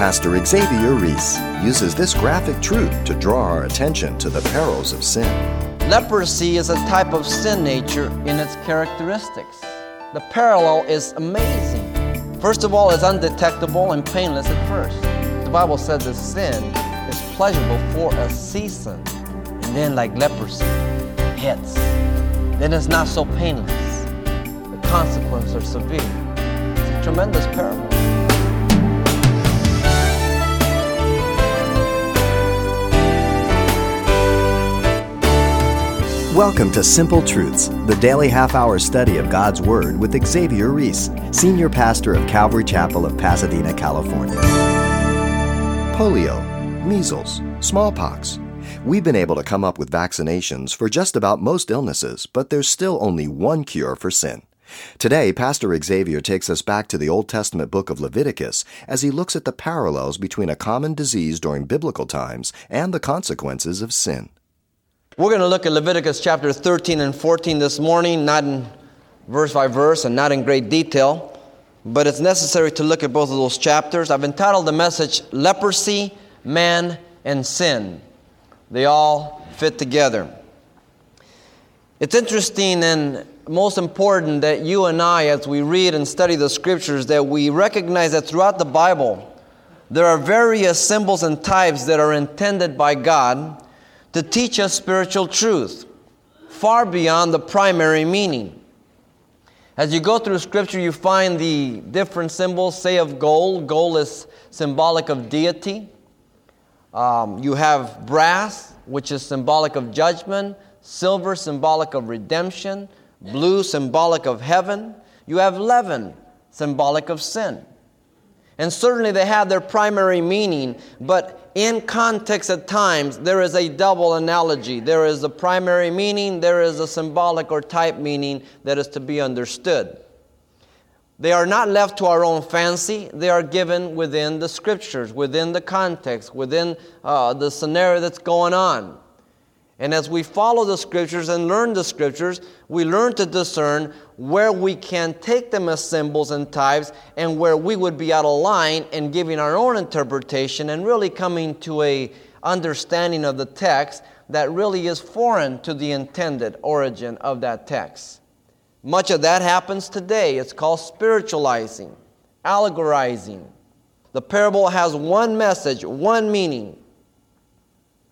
Pastor Xavier Reese uses this graphic truth to draw our attention to the perils of sin. Leprosy is a type of sin nature in its characteristics. The parallel is amazing. First of all, it's undetectable and painless at first. The Bible says that sin is pleasurable for a season, and then, like leprosy, hits. Then it's not so painless. The consequences are severe. It's a tremendous parable. Welcome to Simple Truths, the daily half hour study of God's Word with Xavier Reese, Senior Pastor of Calvary Chapel of Pasadena, California. Polio, measles, smallpox. We've been able to come up with vaccinations for just about most illnesses, but there's still only one cure for sin. Today, Pastor Xavier takes us back to the Old Testament book of Leviticus as he looks at the parallels between a common disease during biblical times and the consequences of sin. We're going to look at Leviticus chapter 13 and 14 this morning, not in verse by verse and not in great detail, but it's necessary to look at both of those chapters. I've entitled the message Leprosy, Man, and Sin. They all fit together. It's interesting and most important that you and I, as we read and study the scriptures, that we recognize that throughout the Bible, there are various symbols and types that are intended by God to teach us spiritual truth, far beyond the primary meaning. As you go through Scripture, you find the different symbols, say, of gold. Gold is symbolic of deity. Um, you have brass, which is symbolic of judgment, silver, symbolic of redemption, blue, symbolic of heaven. You have leaven, symbolic of sin. And certainly they have their primary meaning, but in context at times, there is a double analogy. There is a primary meaning, there is a symbolic or type meaning that is to be understood. They are not left to our own fancy, they are given within the scriptures, within the context, within uh, the scenario that's going on. And as we follow the scriptures and learn the scriptures, we learn to discern where we can take them as symbols and types and where we would be out of line and giving our own interpretation and really coming to a understanding of the text that really is foreign to the intended origin of that text. Much of that happens today. It's called spiritualizing, allegorizing. The parable has one message, one meaning,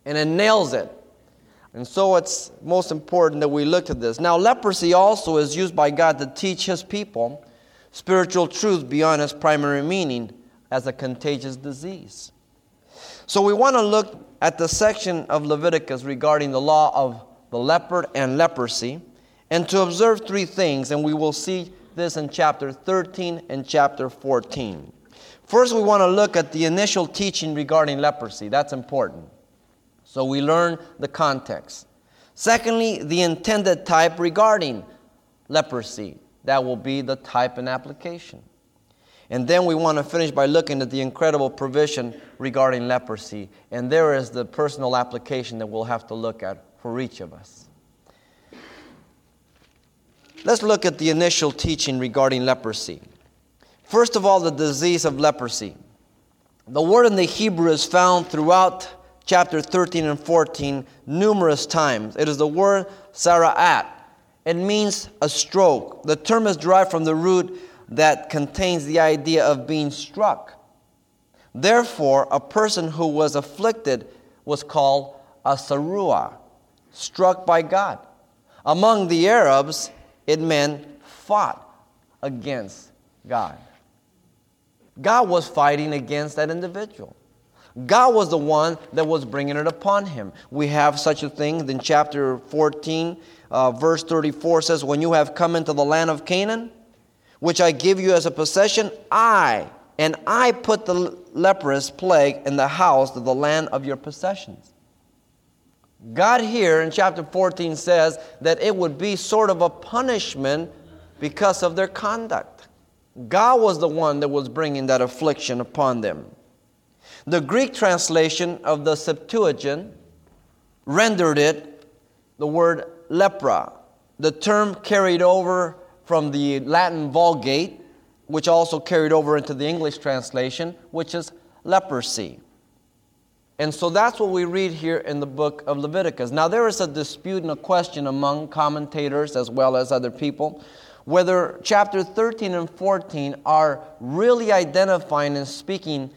and it nails it. And so it's most important that we look at this. Now, leprosy also is used by God to teach His people spiritual truth beyond its primary meaning as a contagious disease. So we want to look at the section of Leviticus regarding the law of the leper and leprosy and to observe three things, and we will see this in chapter 13 and chapter 14. First, we want to look at the initial teaching regarding leprosy. That's important. So we learn the context. Secondly, the intended type regarding leprosy. That will be the type and application. And then we want to finish by looking at the incredible provision regarding leprosy. And there is the personal application that we'll have to look at for each of us. Let's look at the initial teaching regarding leprosy. First of all, the disease of leprosy. The word in the Hebrew is found throughout chapter 13 and 14 numerous times. It is the word sara'at. It means a stroke. The term is derived from the root that contains the idea of being struck. Therefore, a person who was afflicted was called a sarua, struck by God. Among the Arabs, it meant fought against God. God was fighting against that individual. God was the one that was bringing it upon him. We have such a thing in chapter 14, uh, verse 34 says, When you have come into the land of Canaan, which I give you as a possession, I, and I put the leprous plague in the house of the land of your possessions. God here in chapter 14 says that it would be sort of a punishment because of their conduct. God was the one that was bringing that affliction upon them. The Greek translation of the Septuagint rendered it the word lepra. The term carried over from the Latin Vulgate, which also carried over into the English translation, which is leprosy. And so that's what we read here in the book of Leviticus. Now, there is a dispute and a question among commentators as well as other people whether chapter 13 and 14 are really identifying and speaking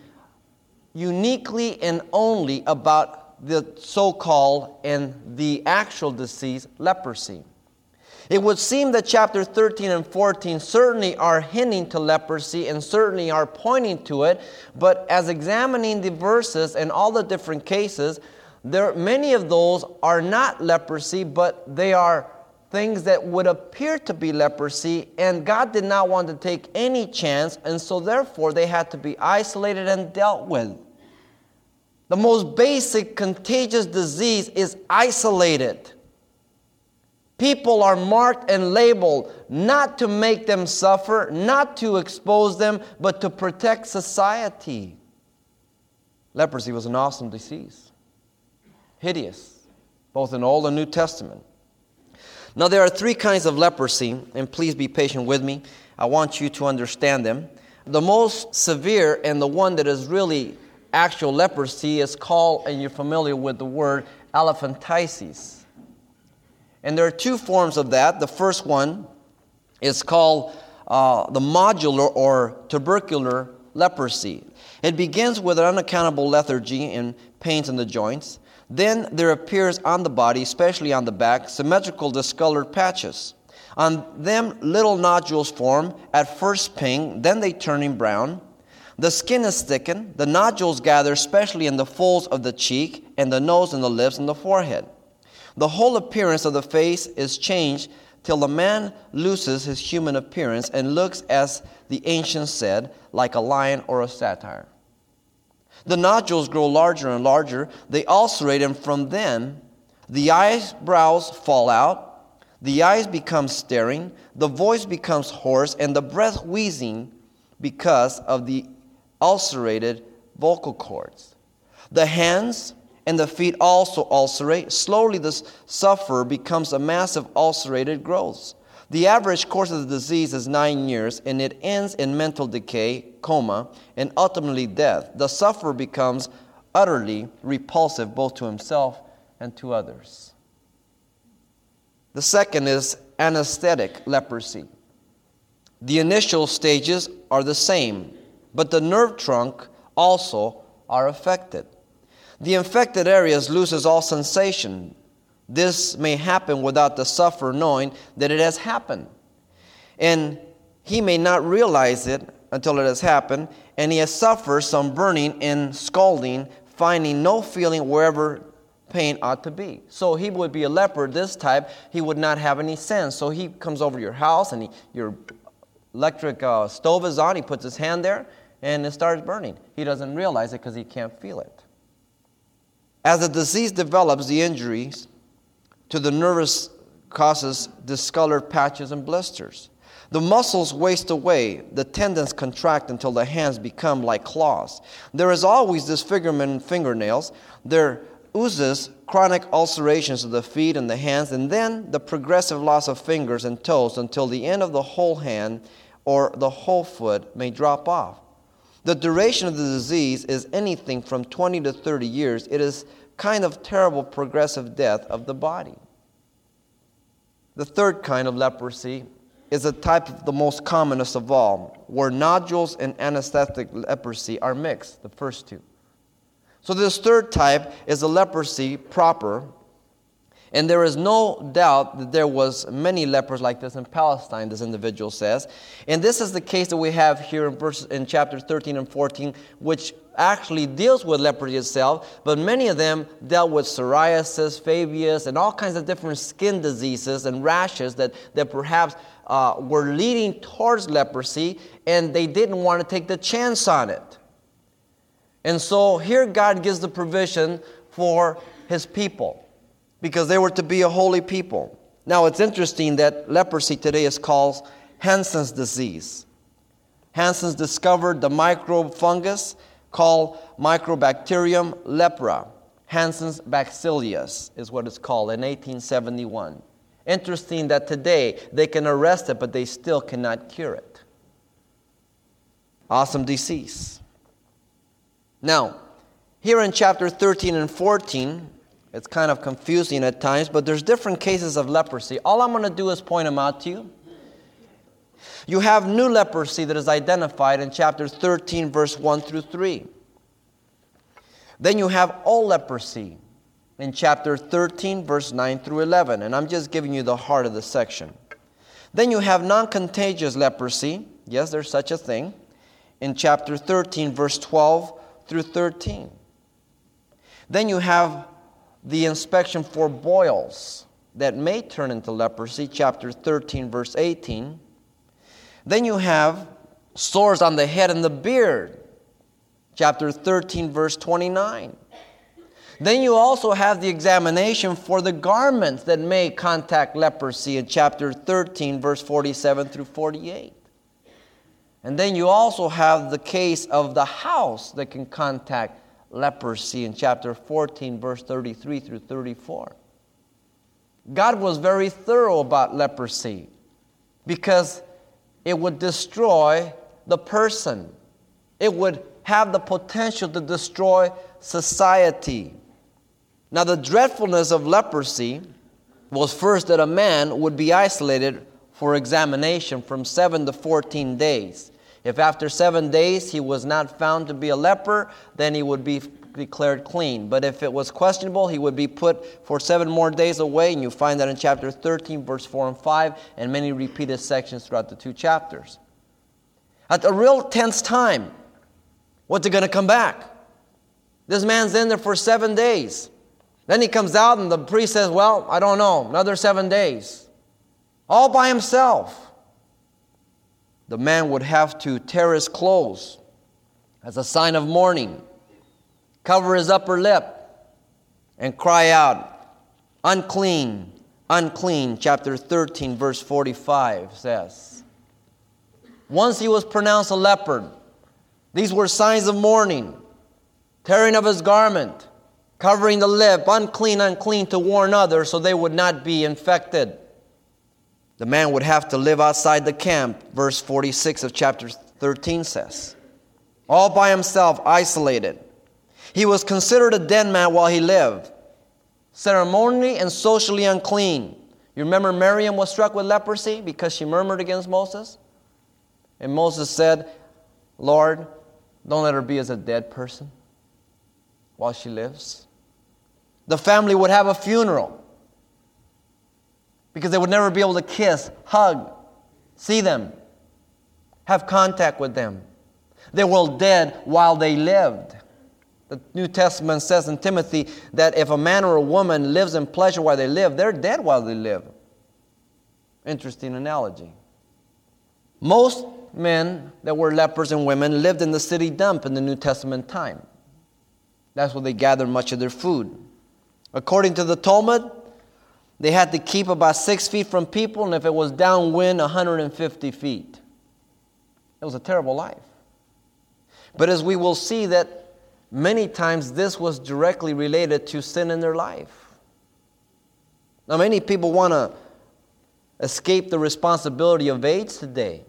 uniquely and only about the so called and the actual disease, leprosy. It would seem that chapter 13 and 14 certainly are hinting to leprosy and certainly are pointing to it, but as examining the verses and all the different cases, there many of those are not leprosy, but they are things that would appear to be leprosy, and God did not want to take any chance, and so therefore they had to be isolated and dealt with. The most basic contagious disease is isolated. People are marked and labeled not to make them suffer, not to expose them, but to protect society. Leprosy was an awesome disease, hideous, both in Old and New Testament. Now, there are three kinds of leprosy, and please be patient with me. I want you to understand them. The most severe and the one that is really actual leprosy is called, and you're familiar with the word, elephantiasis. And there are two forms of that. The first one is called uh, the nodular or tubercular leprosy. It begins with an unaccountable lethargy and pains in the joints. Then there appears on the body, especially on the back, symmetrical discolored patches. On them, little nodules form, at first pink, then they turning brown. The skin is thickened. The nodules gather, especially in the folds of the cheek and the nose and the lips and the forehead. The whole appearance of the face is changed till the man loses his human appearance and looks, as the ancients said, like a lion or a satyr. The nodules grow larger and larger, they ulcerate, and from them the eyebrows fall out, the eyes become staring, the voice becomes hoarse, and the breath wheezing because of the ulcerated vocal cords. The hands and the feet also ulcerate. Slowly, the sufferer becomes a massive ulcerated growth. The average course of the disease is nine years, and it ends in mental decay, coma, and ultimately death. The sufferer becomes utterly repulsive both to himself and to others. The second is anesthetic leprosy. The initial stages are the same, but the nerve trunk also are affected. The infected areas loses all sensation. This may happen without the sufferer knowing that it has happened. And he may not realize it until it has happened, and he has suffered some burning and scalding, finding no feeling wherever pain ought to be. So he would be a leper this type, he would not have any sense. So he comes over to your house and he, your electric uh, stove is on, he puts his hand there, and it starts burning. He doesn't realize it because he can't feel it. As the disease develops, the injuries to the nervous causes discolored patches and blisters. The muscles waste away, the tendons contract until the hands become like claws. There is always disfigurement in fingernails. There oozes chronic ulcerations of the feet and the hands, and then the progressive loss of fingers and toes until the end of the whole hand or the whole foot may drop off. The duration of the disease is anything from 20 to 30 years. It is kind of terrible progressive death of the body. The third kind of leprosy is a type of the most commonest of all, where nodules and anesthetic leprosy are mixed, the first two. So, this third type is a leprosy proper, and there is no doubt that there was many lepers like this in Palestine, this individual says. And this is the case that we have here in, verse, in chapter 13 and 14, which actually deals with leprosy itself, but many of them dealt with psoriasis, favus, and all kinds of different skin diseases and rashes that, that perhaps uh, were leading towards leprosy, and they didn't want to take the chance on it. And so here God gives the provision for his people because they were to be a holy people. Now, it's interesting that leprosy today is called Hansen's disease. Hansen's discovered the microbe fungus called Mycobacterium lepra. Hansen's bacillus is what it's called in 1871. Interesting that today they can arrest it, but they still cannot cure it. Awesome disease. Now, here in chapter 13 and 14, it's kind of confusing at times, but there's different cases of leprosy. All I'm going to do is point them out to you. You have new leprosy that is identified in chapter 13, verse 1 through 3. Then you have all leprosy in chapter 13, verse 9 through 11. And I'm just giving you the heart of the section. Then you have non contagious leprosy. Yes, there's such a thing. In chapter 13, verse 12 through 13. Then you have the inspection for boils that may turn into leprosy, chapter 13, verse 18. Then you have sores on the head and the beard, chapter 13, verse 29. Then you also have the examination for the garments that may contact leprosy in chapter 13, verse 47 through 48. And then you also have the case of the house that can contact leprosy in chapter 14, verse 33 through 34. God was very thorough about leprosy because it would destroy the person, it would have the potential to destroy society. Now, the dreadfulness of leprosy was first that a man would be isolated for examination from 7 to 14 days. If after seven days he was not found to be a leper, then he would be declared clean. But if it was questionable, he would be put for seven more days away, and you find that in chapter 13, verse 4 and 5, and many repeated sections throughout the two chapters. At a real tense time, what's it going to come back? This man's in there for seven days. Then he comes out, and the priest says, Well, I don't know, another seven days. All by himself. The man would have to tear his clothes as a sign of mourning, cover his upper lip, and cry out, Unclean, unclean. Chapter 13, verse 45 says. Once he was pronounced a leper, these were signs of mourning, tearing of his garment covering the lip, unclean, unclean, to warn others so they would not be infected. The man would have to live outside the camp, verse 46 of chapter 13 says. All by himself, isolated. He was considered a dead man while he lived, ceremonially and socially unclean. You remember Miriam was struck with leprosy because she murmured against Moses? And Moses said, Lord, don't let her be as a dead person while she lives. The family would have a funeral because they would never be able to kiss, hug, see them, have contact with them. They were dead while they lived. The New Testament says in Timothy that if a man or a woman lives in pleasure while they live, they're dead while they live. Interesting analogy. Most men that were lepers and women lived in the city dump in the New Testament time. That's where they gathered much of their food. According to the Talmud, they had to keep about six feet from people, and if it was downwind, 150 feet. It was a terrible life. But as we will see, that many times this was directly related to sin in their life. Now, many people want to escape the responsibility of AIDS today.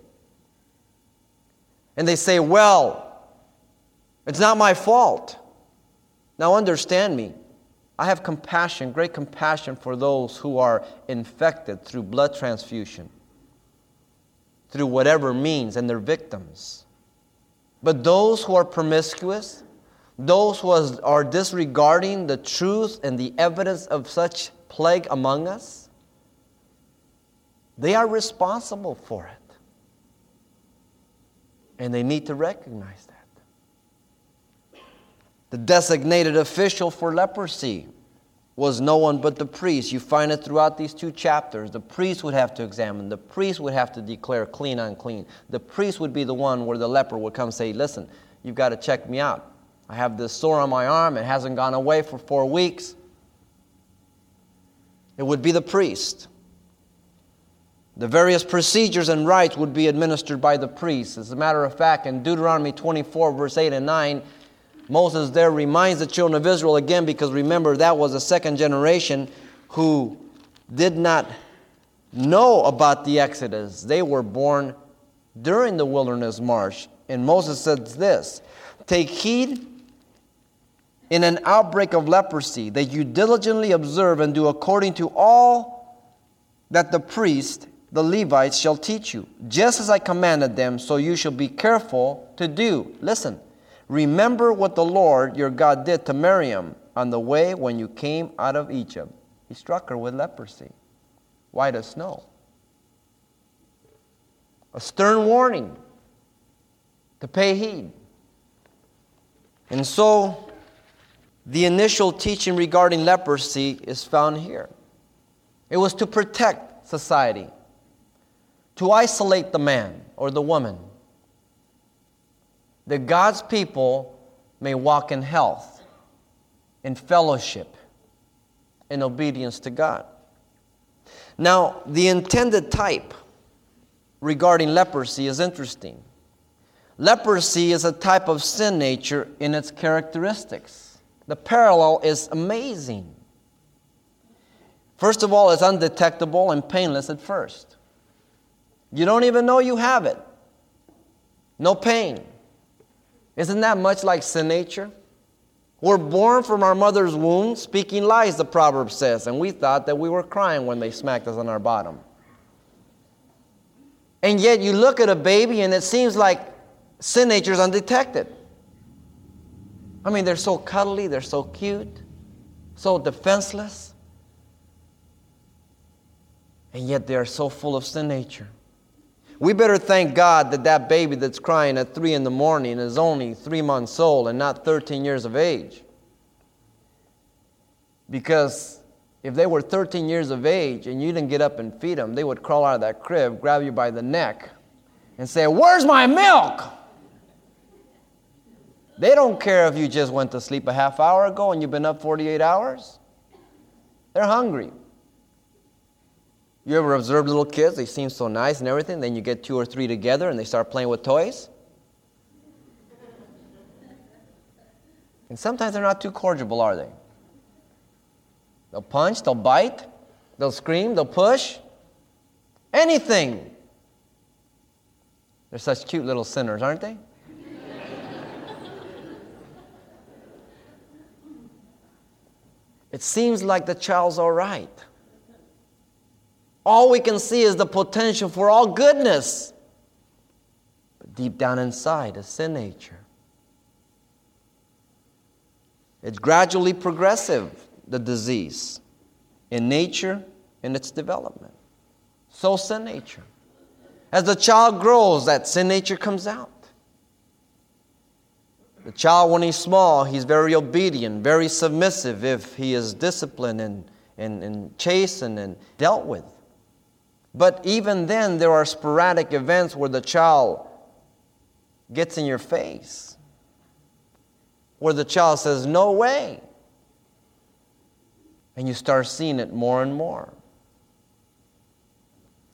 And they say, well, it's not my fault. Now, understand me. I have compassion, great compassion for those who are infected through blood transfusion, through whatever means, and their victims. But those who are promiscuous, those who are disregarding the truth and the evidence of such plague among us, they are responsible for it. And they need to recognize that. The designated official for leprosy was no one but the priest. You find it throughout these two chapters. The priest would have to examine, the priest would have to declare clean, unclean. The priest would be the one where the leper would come say, Listen, you've got to check me out. I have this sore on my arm, it hasn't gone away for four weeks. It would be the priest. The various procedures and rites would be administered by the priest. As a matter of fact, in Deuteronomy 24, verse 8 and 9, Moses there reminds the children of Israel again because remember, that was a second generation who did not know about the Exodus. They were born during the wilderness march. And Moses says this Take heed in an outbreak of leprosy, that you diligently observe and do according to all that the priest, the Levites, shall teach you, just as I commanded them, so you shall be careful to do. Listen, remember what the Lord your God did to Miriam on the way when you came out of Egypt. He struck her with leprosy, white as snow. A stern warning to pay heed. And so, the initial teaching regarding leprosy is found here. It was to protect society, to isolate the man or the woman, that God's people may walk in health, in fellowship, in obedience to God. Now, the intended type regarding leprosy is interesting. Leprosy is a type of sin nature in its characteristics. The parallel is amazing. First of all, it's undetectable and painless at first. You don't even know you have it. No pain. Isn't that much like sin nature? We're born from our mother's womb speaking lies, the proverb says, and we thought that we were crying when they smacked us on our bottom. And yet you look at a baby and it seems like sin nature is undetected. I mean, they're so cuddly, they're so cute, so defenseless, and yet they are so full of sin nature. We better thank God that that baby that's crying at 3 in the morning is only three months old and not 13 years of age. Because if they were 13 years of age and you didn't get up and feed them, they would crawl out of that crib, grab you by the neck, and say, Where's my milk? They don't care if you just went to sleep a half hour ago and you've been up 48 hours. They're hungry. You ever observe little kids? They seem so nice and everything. Then you get two or three together and they start playing with toys. And sometimes they're not too cordial, are they? They'll punch, they'll bite, they'll scream, they'll push. Anything. They're such cute little sinners, aren't they? It seems like the child's all right. All we can see is the potential for all goodness. But deep down inside is sin nature. It's gradually progressive, the disease, in nature in its development. So sin nature. As the child grows, that sin nature comes out. The child, when he's small, he's very obedient, very submissive if he is disciplined and, and, and chastened and dealt with. But even then, there are sporadic events where the child gets in your face, where the child says, No way. And you start seeing it more and more.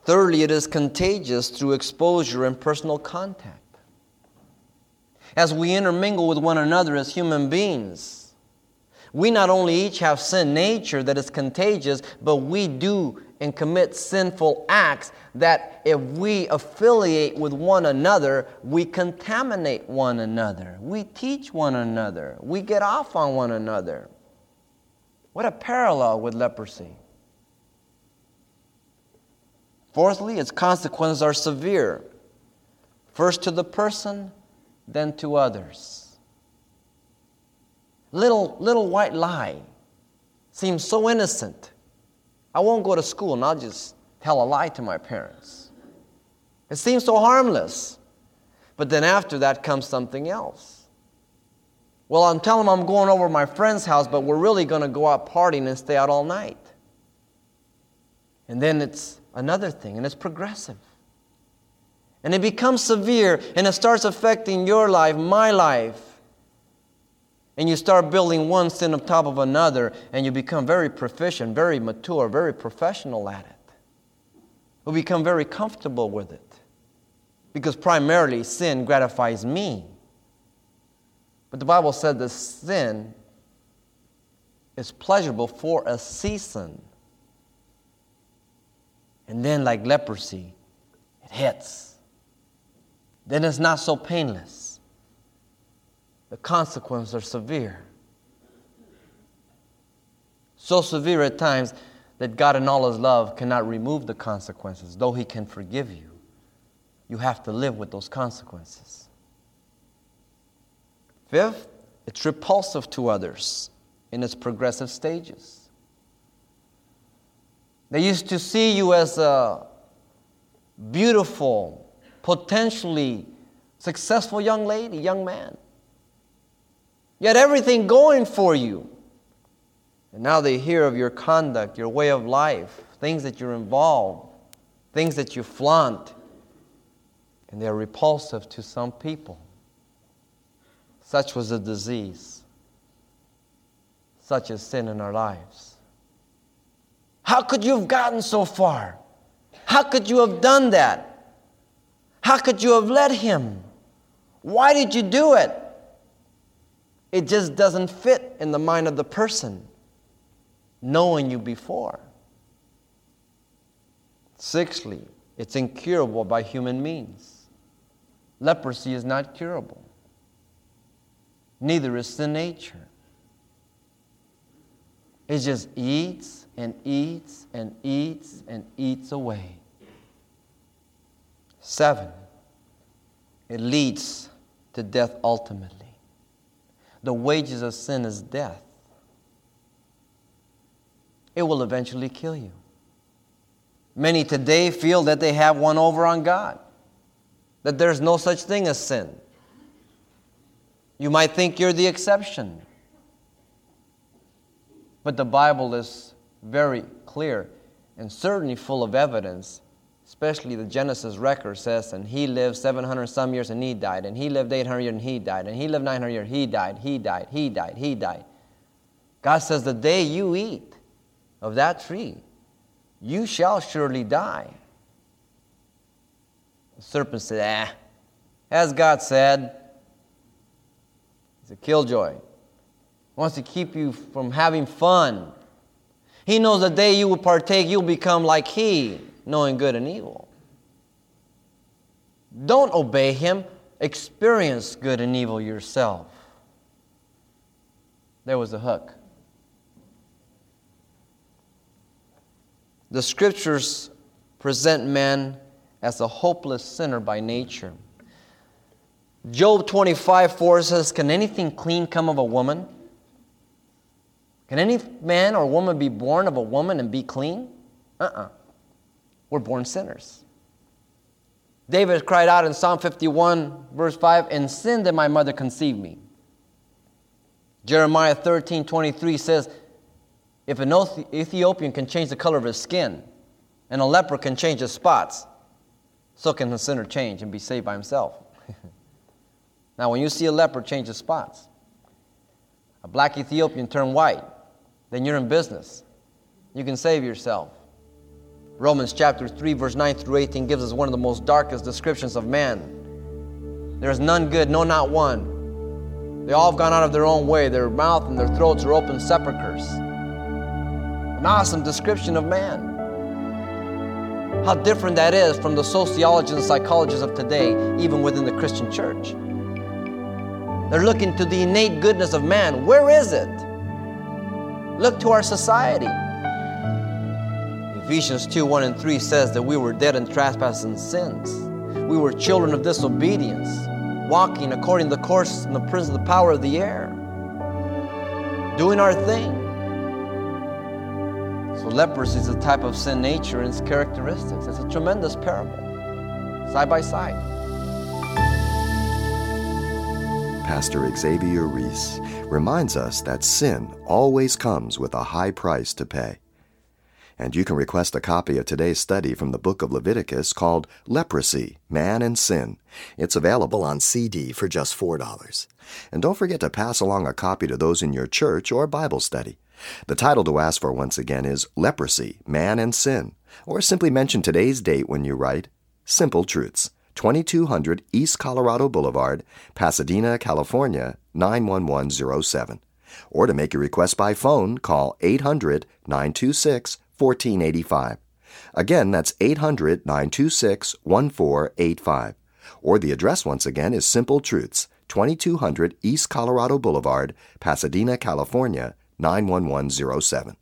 Thirdly, it is contagious through exposure and personal contact as we intermingle with one another as human beings. We not only each have sin nature that is contagious, but we do and commit sinful acts that if we affiliate with one another, we contaminate one another. We teach one another. We get off on one another. What a parallel with leprosy. Fourthly, its consequences are severe. First to the person, then to others. Little, little white lie seems so innocent. I won't go to school and I'll just tell a lie to my parents. It seems so harmless. But then after that comes something else. Well, I'm telling them I'm going over my friend's house, but we're really going to go out partying and stay out all night. And then it's another thing, and it's progressive. And it becomes severe and it starts affecting your life, my life. And you start building one sin on top of another, and you become very proficient, very mature, very professional at it. You become very comfortable with it. Because primarily sin gratifies me. But the Bible said that sin is pleasurable for a season. And then, like leprosy, it hits then it's not so painless. The consequences are severe. so severe at times that God, in all His love, cannot remove the consequences, though He can forgive you. You have to live with those consequences. Fifth, it's repulsive to others in its progressive stages. They used to see you as a beautiful, potentially successful young lady, young man. You had everything going for you. And now they hear of your conduct, your way of life, things that you're involved, things that you flaunt, and they're repulsive to some people. Such was the disease. Such is sin in our lives. How could you have gotten so far? How could you have done that? How could you have let him? Why did you do it? It just doesn't fit in the mind of the person knowing you before. Sixthly, it's incurable by human means. Leprosy is not curable, neither is sin nature. It just eats and eats and eats and eats away. Seven, it leads to death ultimately. The wages of sin is death. It will eventually kill you. Many today feel that they have one over on God, that there's no such thing as sin. You might think you're the exception. But the Bible is very clear and certainly full of evidence especially the Genesis record says, and he lived 700 some years and he died, and he lived 800 years and he died, and he lived 900 years, he died, he died, he died, he died. God says, the day you eat of that tree, you shall surely die. The serpent said, ah, as God said, he's a killjoy. He wants to keep you from having fun. He knows the day you will partake, you'll become like he knowing good and evil. Don't obey him, experience good and evil yourself. There was a hook. The scriptures present man as a hopeless sinner by nature. Job 25 4 says, Can anything clean come of a woman? Can any man or woman be born of a woman and be clean? Uh uh-uh. uh we're born sinners. David cried out in Psalm 51, verse 5, In sin did my mother conceive me. Jeremiah 13, 23 says, If an Ethiopian can change the color of his skin, and a leper can change his spots, so can the sinner change and be saved by himself. now, when you see a leper change his spots, a black Ethiopian turn white, then you're in business. You can save yourself. Romans chapter 3, verse 9 through 18 gives us one of the most darkest descriptions of man. There is none good, no, not one. They all have gone out of their own way. Their mouth and their throats are open sepulchres. An awesome description of man. How different that is from the sociologists and psychologists of today, even within the Christian church. They're looking to the innate goodness of man. Where is it? Look to our society. Ephesians 2 1 and 3 says that we were dead in trespasses and sins. We were children of disobedience, walking according to the course and the prince of the power of the air, doing our thing. So, leprosy is a type of sin nature and its characteristics. It's a tremendous parable, side by side. Pastor Xavier Reese reminds us that sin always comes with a high price to pay and you can request a copy of today's study from the book of Leviticus called Leprosy, Man and Sin. It's available on CD for just $4. And don't forget to pass along a copy to those in your church or Bible study. The title to ask for once again is Leprosy, Man and Sin, or simply mention today's date when you write Simple Truths, 2200 East Colorado Boulevard, Pasadena, California, 91107. Or to make your request by phone, call 800 926 1485. Again, that's 800 926 1485. Or the address once again is Simple Truths, 2200 East Colorado Boulevard, Pasadena, California, 91107.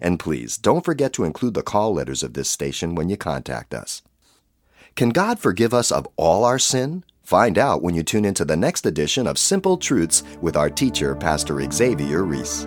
And please don't forget to include the call letters of this station when you contact us. Can God forgive us of all our sin? Find out when you tune into the next edition of Simple Truths with our teacher, Pastor Xavier Reese.